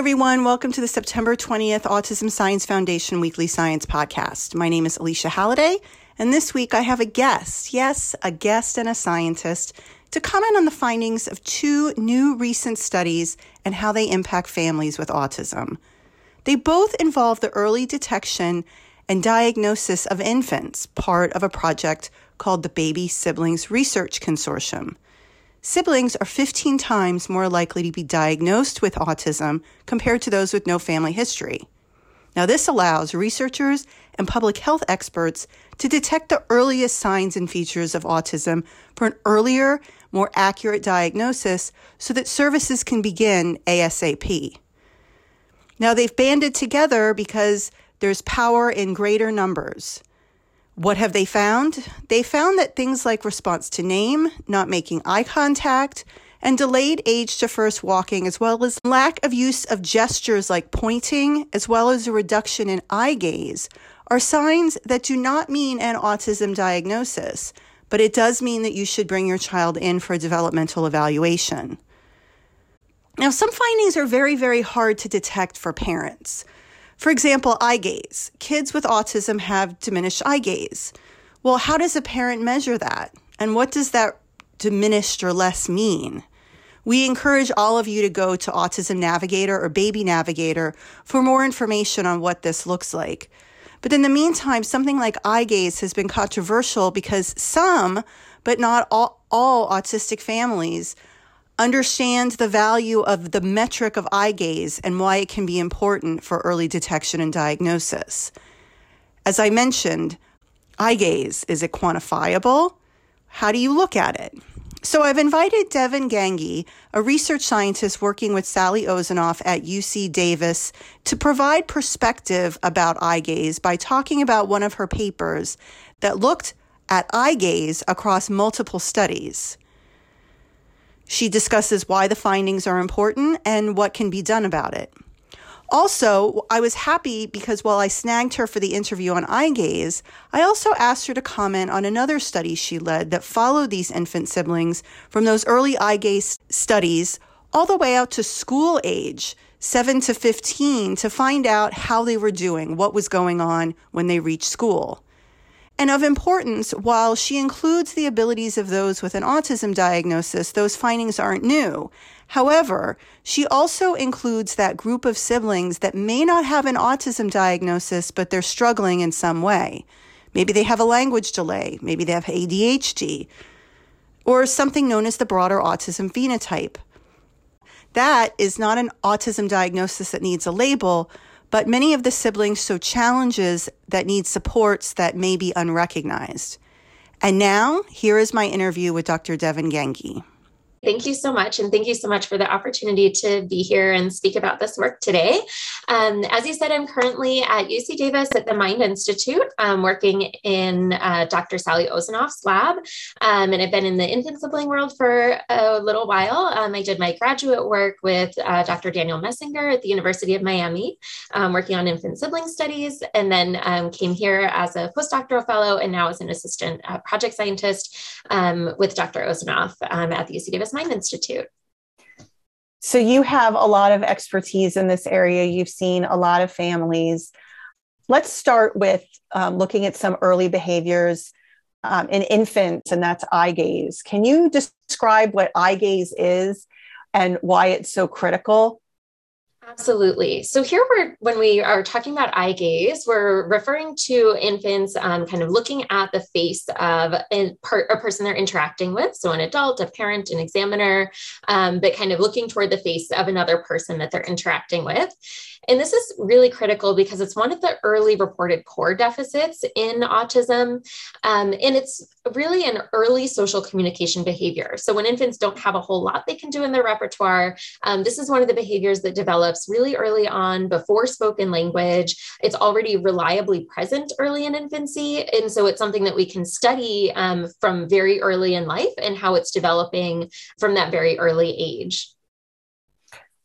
everyone. Welcome to the September 20th Autism Science Foundation Weekly Science Podcast. My name is Alycia Halladay, and this week I have a guest. Yes, a guest and a scientist to comment on the findings of two new recent studies and how they impact families with autism. They both involve the early detection and diagnosis of infants, part of a project called the Baby Siblings Research Consortium. Siblings are 15 times more likely to be diagnosed with autism compared to those with no family history. Now, this allows researchers and public health experts to detect the earliest signs and features of autism for an earlier, more accurate diagnosis so that services can begin ASAP. Now, they've banded together because there's power in greater numbers. What have they found? They found that things like response to name, not making eye contact, and delayed age to first walking, as well as lack of use of gestures like pointing, as well as a reduction in eye gaze, are signs that do not mean an autism diagnosis, but it does mean that you should bring your child in for a developmental evaluation. Now, some findings are very, very hard to detect for parents. For example, eye gaze. Kids with autism have diminished eye gaze. Well, how does a parent measure that? And what does that diminished or less mean? We encourage all of you to go to Autism Navigator or Baby Navigator for more information on what this looks like. But in the meantime, something like eye gaze has been controversial because some, but not all, all autistic families understand the value of the metric of eye gaze and why it can be important for early detection and diagnosis. As I mentioned, eye gaze is it quantifiable? How do you look at it? So I've invited Devon Gangi, a research scientist working with Sally Ozonoff at UC Davis, to provide perspective about eye gaze by talking about one of her papers that looked at eye gaze across multiple studies. She discusses why the findings are important and what can be done about it. Also, I was happy because while I snagged her for the interview on eye gaze, I also asked her to comment on another study she led that followed these infant siblings from those early eye gaze studies all the way out to school age, 7 to 15, to find out how they were doing, what was going on when they reached school. And of importance, while she includes the abilities of those with an autism diagnosis, those findings aren't new. However, she also includes that group of siblings that may not have an autism diagnosis, but they're struggling in some way. Maybe they have a language delay, maybe they have ADHD, or something known as the broader autism phenotype. That is not an autism diagnosis that needs a label, but many of the siblings show challenges that need supports that may be unrecognized. And now, here is my interview with Dr. Devon Gangi. Thank you so much. And thank you so much for the opportunity to be here and speak about this work today. Um, as you said, I'm currently at UC Davis at the Mind Institute, um, working in uh, Dr. Sally Ozonoff's lab. Um, and I've been in the infant sibling world for a little while. Um, I did my graduate work with uh, Dr. Daniel Messinger at the University of Miami, um, working on infant sibling studies, and then um, came here as a postdoctoral fellow and now as an assistant uh, project scientist with Dr. Ozenoff at the UC Davis Mind Institute. So you have a lot of expertise in this area. You've seen a lot of families. Let's start with um, looking at some early behaviors um, in infants, and that's eye gaze. Can you describe what eye gaze is and why it's so critical? Absolutely. So here we're when we are talking about eye gaze, we're referring to infants um, kind of looking at the face of a, per, a, person they're interacting with, so an adult, a parent, an examiner, um, but kind of looking toward the face of another person that they're interacting with. And this is really critical because it's one of the early reported core deficits in autism. Um, and it's really an early social communication behavior. So when infants don't have a whole lot they can do in their repertoire, um, this is one of the behaviors that develops really early on before spoken language. It's already reliably present early in infancy. And so it's something that we can study um, from very early in life and how it's developing from that very early age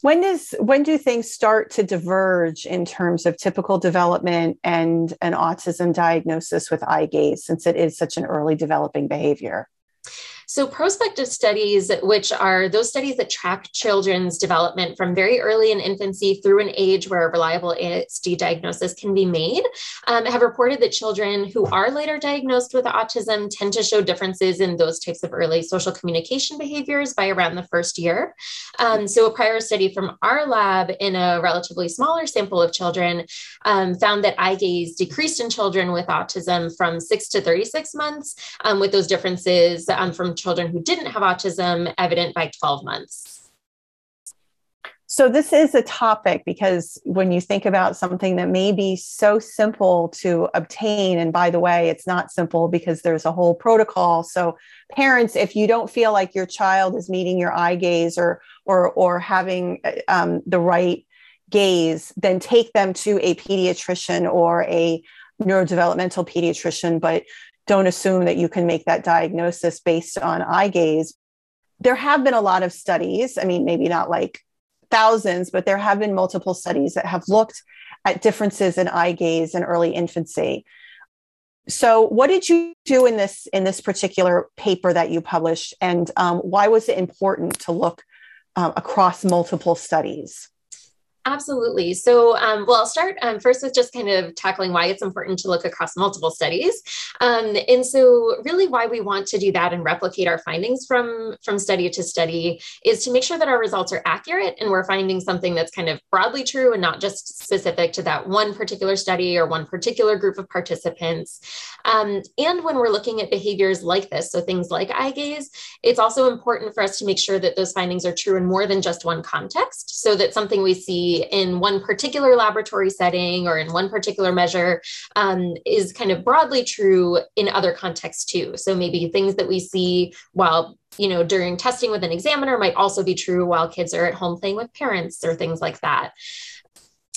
when does when do things start to diverge in terms of typical development and an autism diagnosis with eye gaze since it is such an early developing behavior So, prospective studies, which are those studies that track children's development from very early in infancy through an age where a reliable ASD diagnosis can be made, um, have reported that children who are later diagnosed with autism tend to show differences in those types of early social communication behaviors by around the first year. Um, so, a prior study from our lab in a relatively smaller sample of children um, found that eye gaze decreased in children with autism from 6 to 36 months, um, with those differences um, children who didn't have autism evident by 12 months. So, this is a topic because when you think about something that may be so simple to obtain, and by the way, it's not simple because there's a whole protocol. So, parents, if you don't feel like your child is meeting your eye gaze or or or having um, the right gaze, then take them to a pediatrician or a neurodevelopmental pediatrician. But don't assume that you can make that diagnosis based on eye gaze. There have been a lot of studies. I mean, maybe not like thousands, but there have been multiple studies that have looked at differences in eye gaze in early infancy. So, what did you do in this in this particular paper that you published, and um, why was it important to look um, across multiple studies? Absolutely. So, um, well, I'll start um, first with just kind of tackling why it's important to look across multiple studies. Um, and so, really, why we want to do that and replicate our findings from, from study to study is to make sure that our results are accurate and we're finding something that's kind of broadly true and not just specific to that one particular study or one particular group of participants. Um, and when we're looking at behaviors like this, so things like eye gaze, it's also important for us to make sure that those findings are true in more than just one context so that something we see in one particular laboratory setting or in one particular measure um, is kind of broadly true in other contexts too. So maybe things that we see while you know during testing with an examiner might also be true while kids are at home playing with parents or things like that.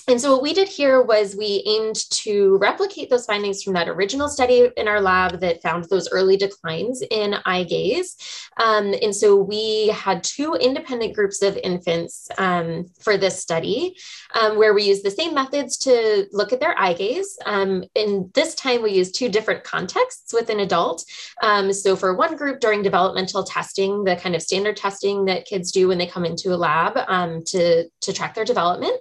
And so what we did here was we aimed to replicate those findings from that original study in our lab that found those early declines in eye gaze. Um, and so we had two independent groups of infants um, for this study um, where we used the same methods to look at their eye gaze. Um, and this time we used two different contexts with an adult. Um, so for one group during developmental testing, the kind of standard testing that kids do when they come into a lab um, to, to track their development.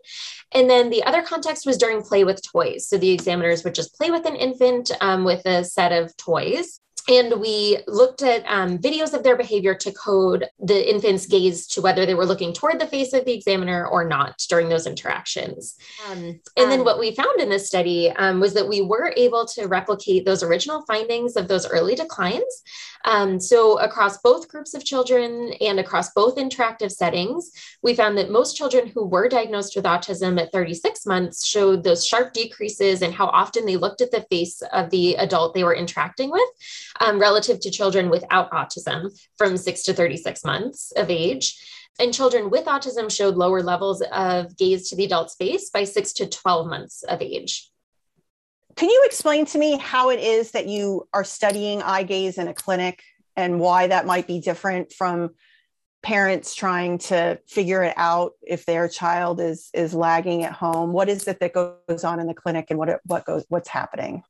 And then the other context was during play with toys. So the examiners would just play with an infant um, with a set of toys and we looked at um, videos of their behavior to code the infant's gaze to whether they were looking toward the face of the examiner or not during those interactions. Um, and then um, what we found in this study um, was that we were able to replicate those original findings of those early declines. Um, so across both groups of children and across both interactive settings, we found that most children who were diagnosed with autism at 36 months showed those sharp decreases in how often they looked at the face of the adult they were interacting with um, relative to children without autism from 6 to 36 months of age. And children with autism showed lower levels of gaze to the adult space by 6 to 12 months of age. Can you explain to me how it is that you are studying eye gaze in a clinic and why that might be different from parents trying to figure it out if their child is is lagging at home what is it that goes on in the clinic and what what goes what's happening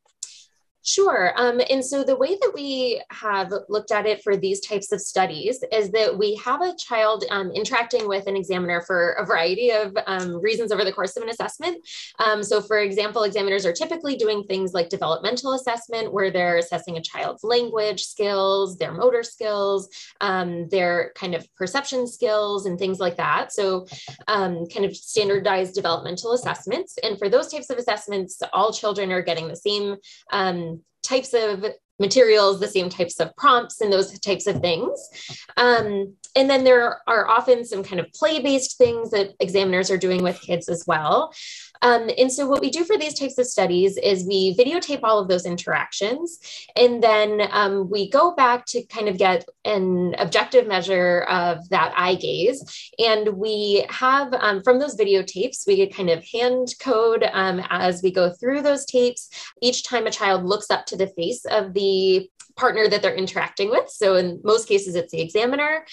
Sure. Um, and so the way that we have looked at it for these types of studies is that we have a child um, interacting with an examiner for a variety of um, reasons over the course of an assessment. Um, so, for example, examiners are typically doing things like developmental assessment, where they're assessing a child's language skills, their motor skills, um, their kind of perception skills, and things like that. So, um, kind of standardized developmental assessments. And for those types of assessments, all children are getting the same types of materials, the same types of prompts, and those types of things. Um, and then there are often some kind of play based things that examiners are doing with kids as well. Um, and so, what we do for these types of studies is we videotape all of those interactions, and then um, we go back to kind of get an objective measure of that eye gaze. And we have um, from those videotapes, we kind of hand code um, as we go through those tapes. Each time a child looks up to the face of the partner that they're interacting with. So, in most cases, it's the examiner.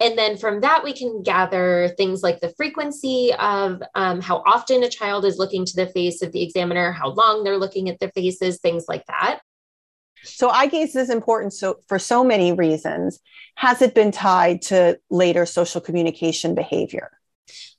And then from that, we can gather things like the frequency of um, how often a child is looking to the face of the examiner, how long they're looking at their faces, things like that. So eye gaze is important so for so many reasons. Has it been tied to later social communication behavior?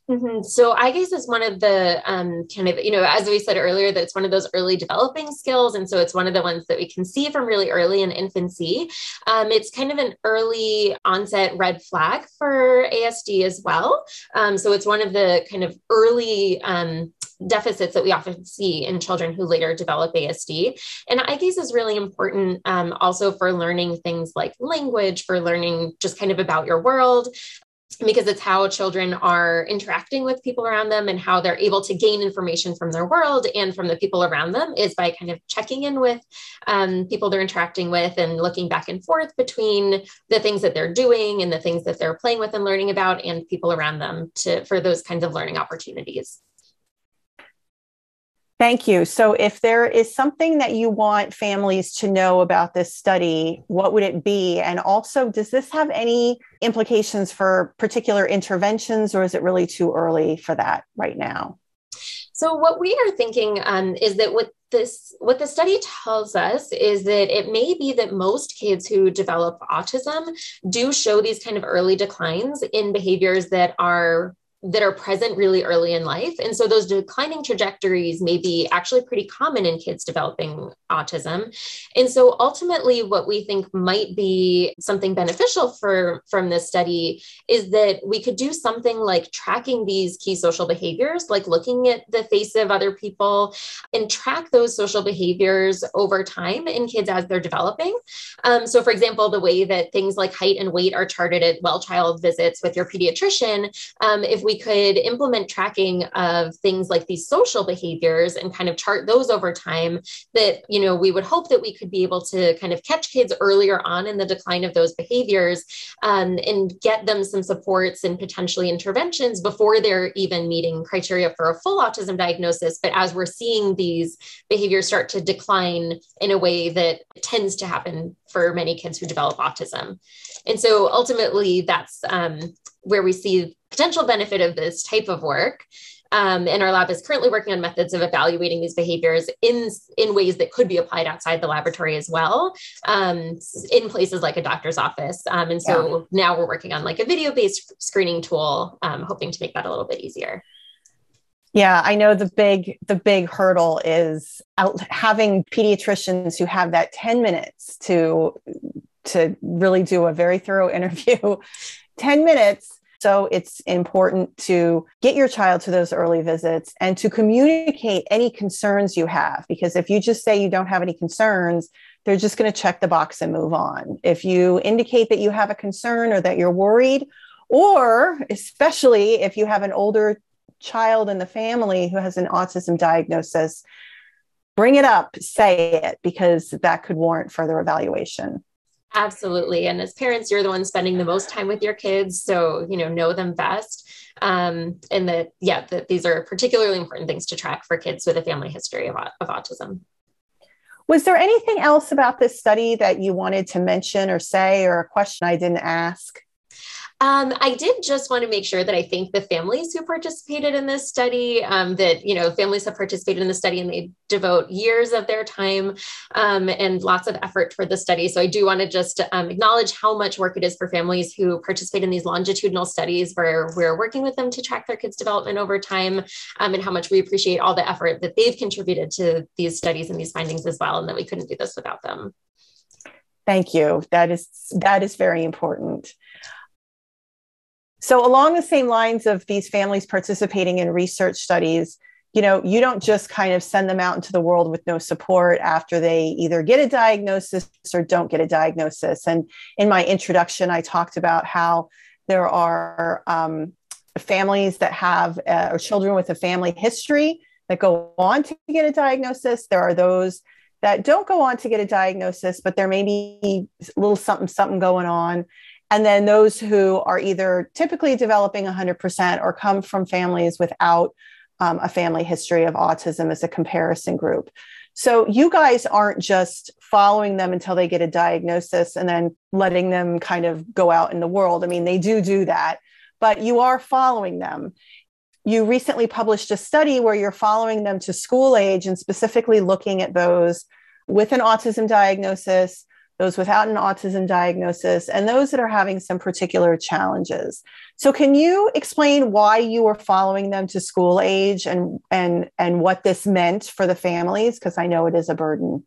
Mm-hmm. So eye gaze is one of the um, kind of, you know, as we said earlier, that it's one of those early developing skills. And so it's one of the ones that we can see from really early in infancy. Um, it's kind of an early onset red flag for ASD as well. Um, so it's one of the kind of early um, deficits that we often see in children who later develop ASD. And gaze is really important um, also for learning things like language, for learning just kind of about your world because it's how children are interacting with people around them and how they're able to gain information from their world and from the people around them is by kind of checking in with um, people they're interacting with and looking back and forth between the things that they're doing and the things that they're playing with and learning about and people around them to for those kinds of learning opportunities Thank you. So, if there is something that you want families to know about this study, what would it be? And also, does this have any implications for particular interventions, or is it really too early for that right now? So, what we are thinking um, is that what this what the study tells us is that it may be that most kids who develop autism do show these kind of early declines in behaviors that are that are present really early in life. And so those declining trajectories may be actually pretty common in kids developing autism. And so ultimately what we think might be something beneficial for from this study is that we could do something like tracking these key social behaviors, like looking at the face of other people and track those social behaviors over time in kids as they're developing. Um, so for example, the way that things like height and weight are charted at well child visits with your pediatrician, um, if we could implement tracking of things like these social behaviors and kind of chart those over time that you know we would hope that we could be able to kind of catch kids earlier on in the decline of those behaviors um, and get them some supports and potentially interventions before they're even meeting criteria for a full autism diagnosis. But as we're seeing these behaviors start to decline in a way that tends to happen for many kids who develop autism. And so ultimately that's um, where we see potential benefit of this type of work. Um, and our lab is currently working on methods of evaluating these behaviors in, in ways that could be applied outside the laboratory as well, um, in places like a doctor's office. Um, and so yeah. now we're working on like a video based screening tool, um, hoping to make that a little bit easier. Yeah, I know the big the big hurdle is out having pediatricians who have that 10 minutes to to really do a very thorough interview. 10 minutes so it's important to get your child to those early visits and to communicate any concerns you have. Because if you just say you don't have any concerns, they're just going to check the box and move on. If you indicate that you have a concern or that you're worried, or especially if you have an older child in the family who has an autism diagnosis, bring it up, say it, because that could warrant further evaluation. Absolutely. And as parents, you're the one spending the most time with your kids. So, you know, know them best. Um, and that, yeah, that these are particularly important things to track for kids with a family history of, of autism. Was there anything else about this study that you wanted to mention or say, or a question I didn't ask? Um, I did just want to make sure that I thank the families who participated in this study. Um, that you know, families have participated in the study and they devote years of their time um, and lots of effort for the study. So I do want to just um, acknowledge how much work it is for families who participate in these longitudinal studies, where we're working with them to track their kids' development over time, um, and how much we appreciate all the effort that they've contributed to these studies and these findings as well, and that we couldn't do this without them. Thank you. That is that is very important. So, along the same lines of these families participating in research studies, you know, you don't just kind of send them out into the world with no support after they either get a diagnosis or don't get a diagnosis. And in my introduction, I talked about how there are um, families that have uh, or children with a family history that go on to get a diagnosis. There are those that don't go on to get a diagnosis, but there may be a little something, something going on. And then those who are either typically developing 100% or come from families without um, a family history of autism as a comparison group. So you guys aren't just following them until they get a diagnosis and then letting them kind of go out in the world. I mean, they do do that, but you are following them. You recently published a study where you're following them to school age and specifically looking at those with an autism diagnosis, those without an autism diagnosis, and those that are having some particular challenges. So, can you explain why you were following them to school age and and and what this meant for the families? Because I know it is a burden.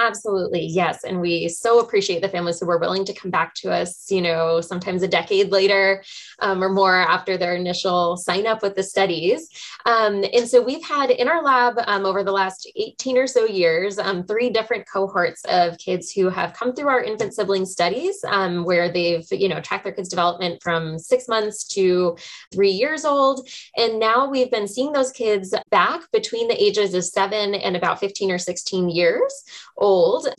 Absolutely, yes. And we so appreciate the families who were willing to come back to us, you know, sometimes a decade later um, or more after their initial sign up with the studies. Um, and so we've had in our lab um, over the last 18 or so years, um, three different cohorts of kids who have come through our infant sibling studies um, where they've, you know, tracked their kids' development from six months to three years old. And now we've been seeing those kids back between the ages of seven and about 15 or 16 years old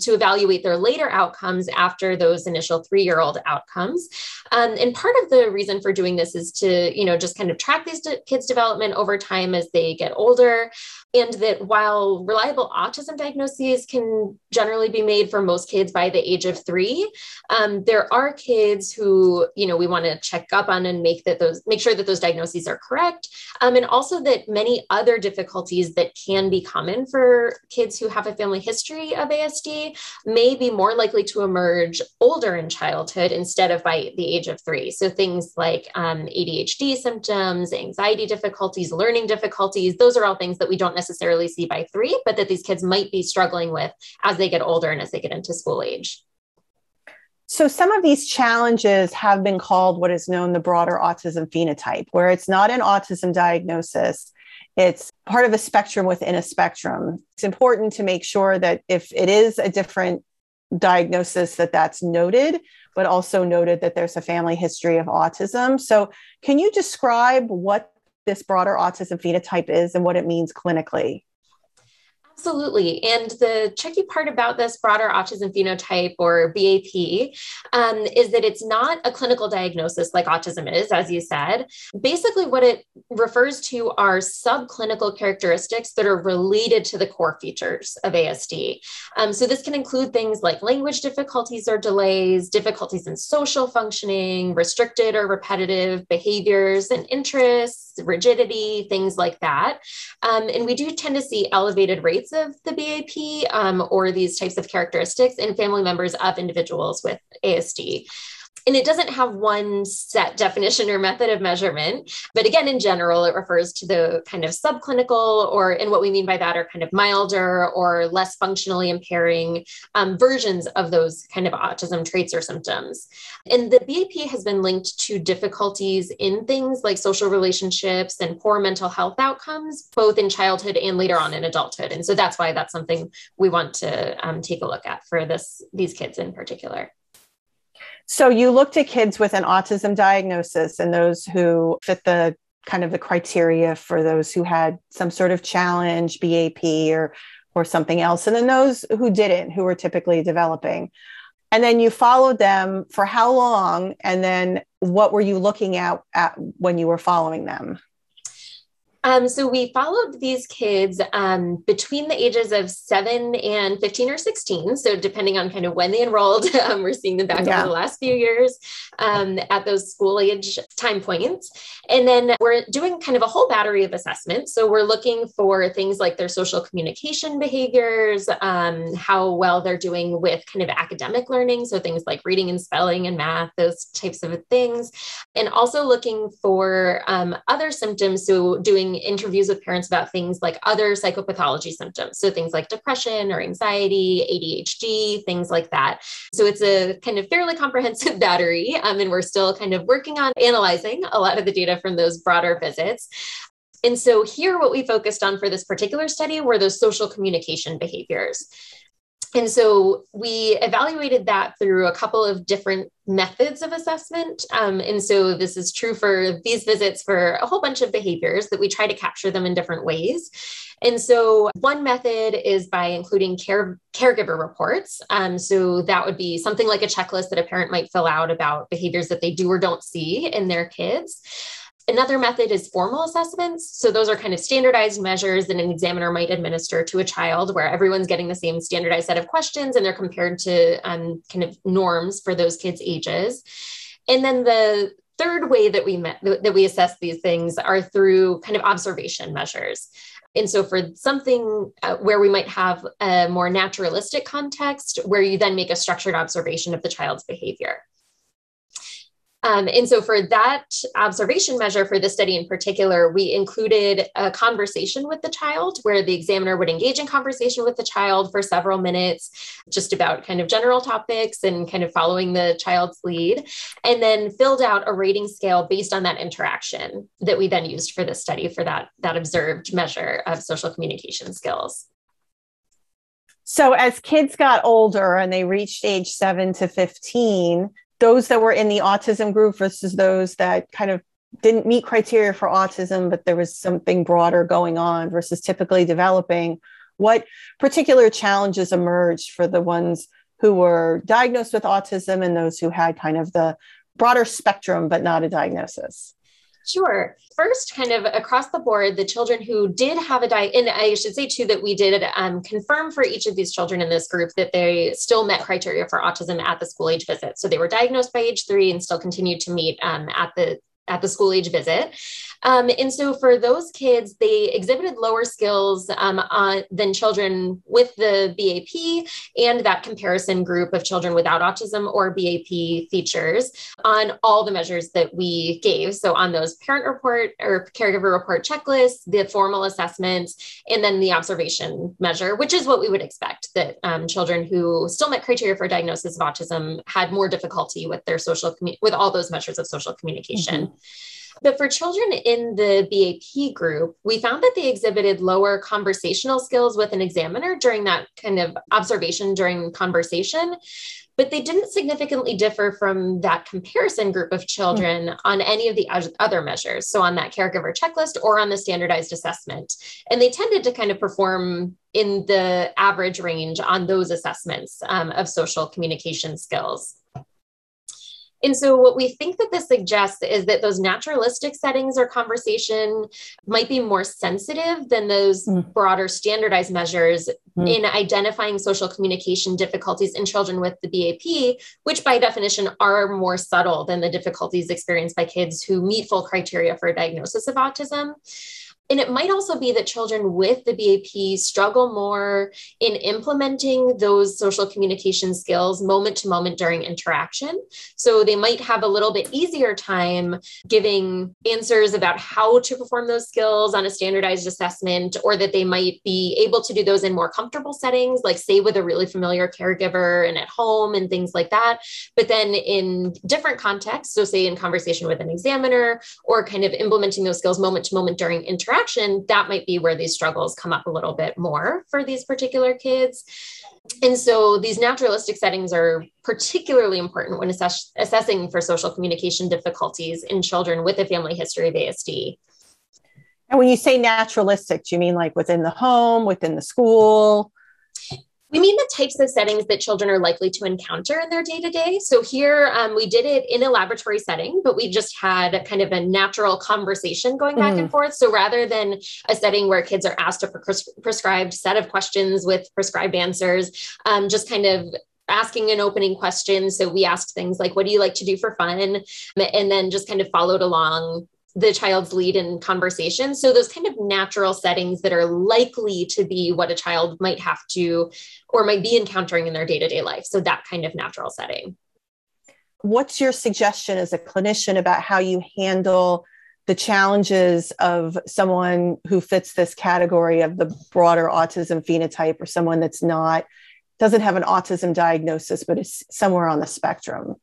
to evaluate their later outcomes after those initial three year old outcomes. Um, and part of the reason for doing this is to, you know, just kind of track these kids' development over time as they get older. And that while reliable autism diagnoses can generally be made for most kids by the age of three, um, there are kids who, you know, we want to check up on and make that those make sure that those diagnoses are correct. Um, and also that many other difficulties that can be common for kids who have a family history of ASD may be more likely to emerge older in childhood instead of by the age of three. So things like um, ADHD symptoms, anxiety difficulties, learning difficulties, those are all things that we don't necessarily see by three, but that these kids might be struggling with as they get older and as they get into school age. So, some of these challenges have been called what is known the broader autism phenotype, where it's not an autism diagnosis, it's part of a spectrum within a spectrum. It's important to make sure that if it is a different diagnosis that that's noted but also noted that there's a family history of autism so can you describe what this broader autism phenotype is and what it means clinically Absolutely. And the tricky part about this broader autism phenotype or BAP um, is that it's not a clinical diagnosis like autism is, as you said. Basically, what it refers to are subclinical characteristics that are related to the core features of ASD. Um, so, this can include things like language difficulties or delays, difficulties in social functioning, restricted or repetitive behaviors and interests, rigidity, things like that. Um, and we do tend to see elevated rates of the BAP um, or these types of characteristics in family members of individuals with ASD and it doesn't have one set definition or method of measurement but again in general it refers to the kind of subclinical or and what we mean by that are kind of milder or less functionally impairing um, versions of those kind of autism traits or symptoms. And the bap has been linked to difficulties in things like social relationships and poor mental health outcomes both in childhood and later on in adulthood. And so that's why that's something we want to um, take a look at for this these kids in particular so you looked at kids with an autism diagnosis and those who fit the kind of the criteria for those who had some sort of challenge, BAP or or something else, and then those who didn't, who were typically developing. And then you followed them for how long? And then what were you looking at, at when you were following them? Um, so we followed these kids um, between the ages of seven and 15 or 16. So depending on kind of when they enrolled, um, we're seeing them back yeah. over the last few years um, at those school age time points. And then we're doing kind of a whole battery of assessments. So we're looking for things like their social communication behaviors, um, how well they're doing with kind of academic learning. So things like reading and spelling and math, those types of things. And also looking for um, other symptoms. So doing interviews with parents about things like other psychopathology symptoms. So things like depression or anxiety, ADHD, things like that. So it's a kind of fairly comprehensive battery. Um, and we're still kind of working on analyzing a lot of the data from those broader visits. And so here, what we focused on for this particular study were those social communication behaviors. And so we evaluated that through a couple of different methods of assessment. Um, and so this is true for these visits for a whole bunch of behaviors that we try to capture them in different ways. And so one method is by including care, caregiver reports. Um, so that would be something like a checklist that a parent might fill out about behaviors that they do or don't see in their kids. Another method is formal assessments. So those are kind of standardized measures that an examiner might administer to a child where everyone's getting the same standardized set of questions and they're compared to um, kind of norms for those kids' ages. And then the third way that we met, that we assess these things are through kind of observation measures. And so, for something uh, where we might have a more naturalistic context, where you then make a structured observation of the child's behavior. Um, and so, for that observation measure for this study in particular, we included a conversation with the child where the examiner would engage in conversation with the child for several minutes, just about kind of general topics and kind of following the child's lead, and then filled out a rating scale based on that interaction that we then used for this study for that, that observed measure of social communication skills. So, as kids got older and they reached age seven to 15, those that were in the autism group versus those that kind of didn't meet criteria for autism, but there was something broader going on versus typically developing, what particular challenges emerged for the ones who were diagnosed with autism and those who had kind of the broader spectrum but not a diagnosis? Sure. First, kind of across the board, the children who did have a diet, and I should say too that we did um, confirm for each of these children in this group that they still met criteria for autism at the school age visit. So they were diagnosed by age three and still continued to meet um, at the at the school age visit. Um, and so for those kids, they exhibited lower skills um, uh, than children with the BAP and that comparison group of children without autism or BAP features on all the measures that we gave. So on those parent report or caregiver report checklists, the formal assessments, and then the observation measure, which is what we would expect that um, children who still met criteria for diagnosis of autism had more difficulty with their social, commu- with all those measures of social communication. Mm-hmm. But for children in the BAP group, we found that they exhibited lower conversational skills with an examiner during that kind of observation during conversation. But they didn't significantly differ from that comparison group of children mm. on any of the other measures. So, on that caregiver checklist or on the standardized assessment. And they tended to kind of perform in the average range on those assessments um, of social communication skills. And so, what we think that this suggests is that those naturalistic settings or conversation might be more sensitive than those mm. broader standardized measures mm. in identifying social communication difficulties in children with the BAP, which by definition are more subtle than the difficulties experienced by kids who meet full criteria for a diagnosis of autism. And it might also be that children with the BAP struggle more in implementing those social communication skills moment to moment during interaction. So they might have a little bit easier time giving answers about how to perform those skills on a standardized assessment, or that they might be able to do those in more comfortable settings, like say with a really familiar caregiver and at home and things like that. But then in different contexts, so say in conversation with an examiner or kind of implementing those skills moment to moment during interaction interaction, that might be where these struggles come up a little bit more for these particular kids. And so these naturalistic settings are particularly important when assess- assessing for social communication difficulties in children with a family history of ASD. And when you say naturalistic, do you mean like within the home, within the school? We mean the types of settings that children are likely to encounter in their day to day. So here um, we did it in a laboratory setting, but we just had kind of a natural conversation going back mm. and forth. So rather than a setting where kids are asked a pres- prescribed set of questions with prescribed answers, um, just kind of asking an opening question. So we asked things like, What do you like to do for fun? And then just kind of followed along the child's lead in conversation. So, those kind of natural settings that are likely to be what a child might have to or might be encountering in their day to day life. So, that kind of natural setting. What's your suggestion as a clinician about how you handle the challenges of someone who fits this category of the broader autism phenotype or someone that's not, doesn't have an autism diagnosis, but is somewhere on the spectrum?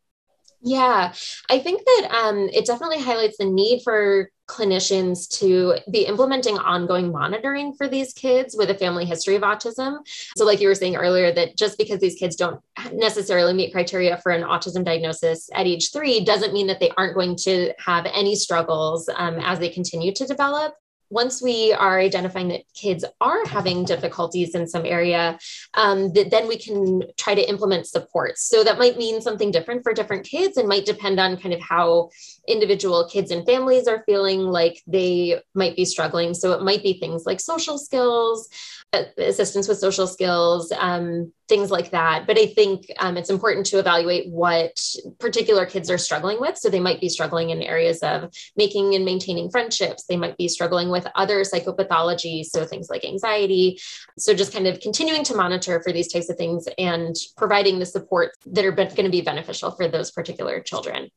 Yeah, I think that um, it definitely highlights the need for clinicians to be implementing ongoing monitoring for these kids with a family history of autism. So, like you were saying earlier, that just because these kids don't necessarily meet criteria for an autism diagnosis at age three doesn't mean that they aren't going to have any struggles um, as they continue to develop. Once we are identifying that kids are having difficulties in some area, um, that then we can try to implement supports. So that might mean something different for different kids and might depend on kind of how individual kids and families are feeling like they might be struggling. So it might be things like social skills, assistance with social skills, um, things like that. But I think um, it's important to evaluate what particular kids are struggling with. So they might be struggling in areas of making and maintaining friendships. They might be struggling with other psychopathologies, so things like anxiety. So just kind of continuing to monitor for these types of things and providing the support that are going to be beneficial for those particular children.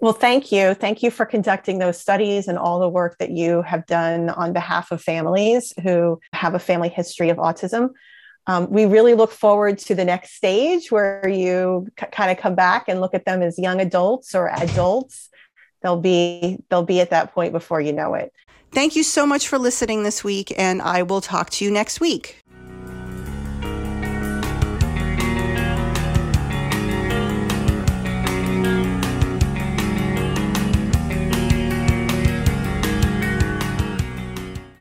Well, thank you. Thank you for conducting those studies and all the work that you have done on behalf of families who have a family history of autism. Um, we really look forward to the next stage where you c- kind of come back and look at them as young adults or adults. They'll be they'll be at that point before you know it. Thank you so much for listening this week, and I will talk to you next week.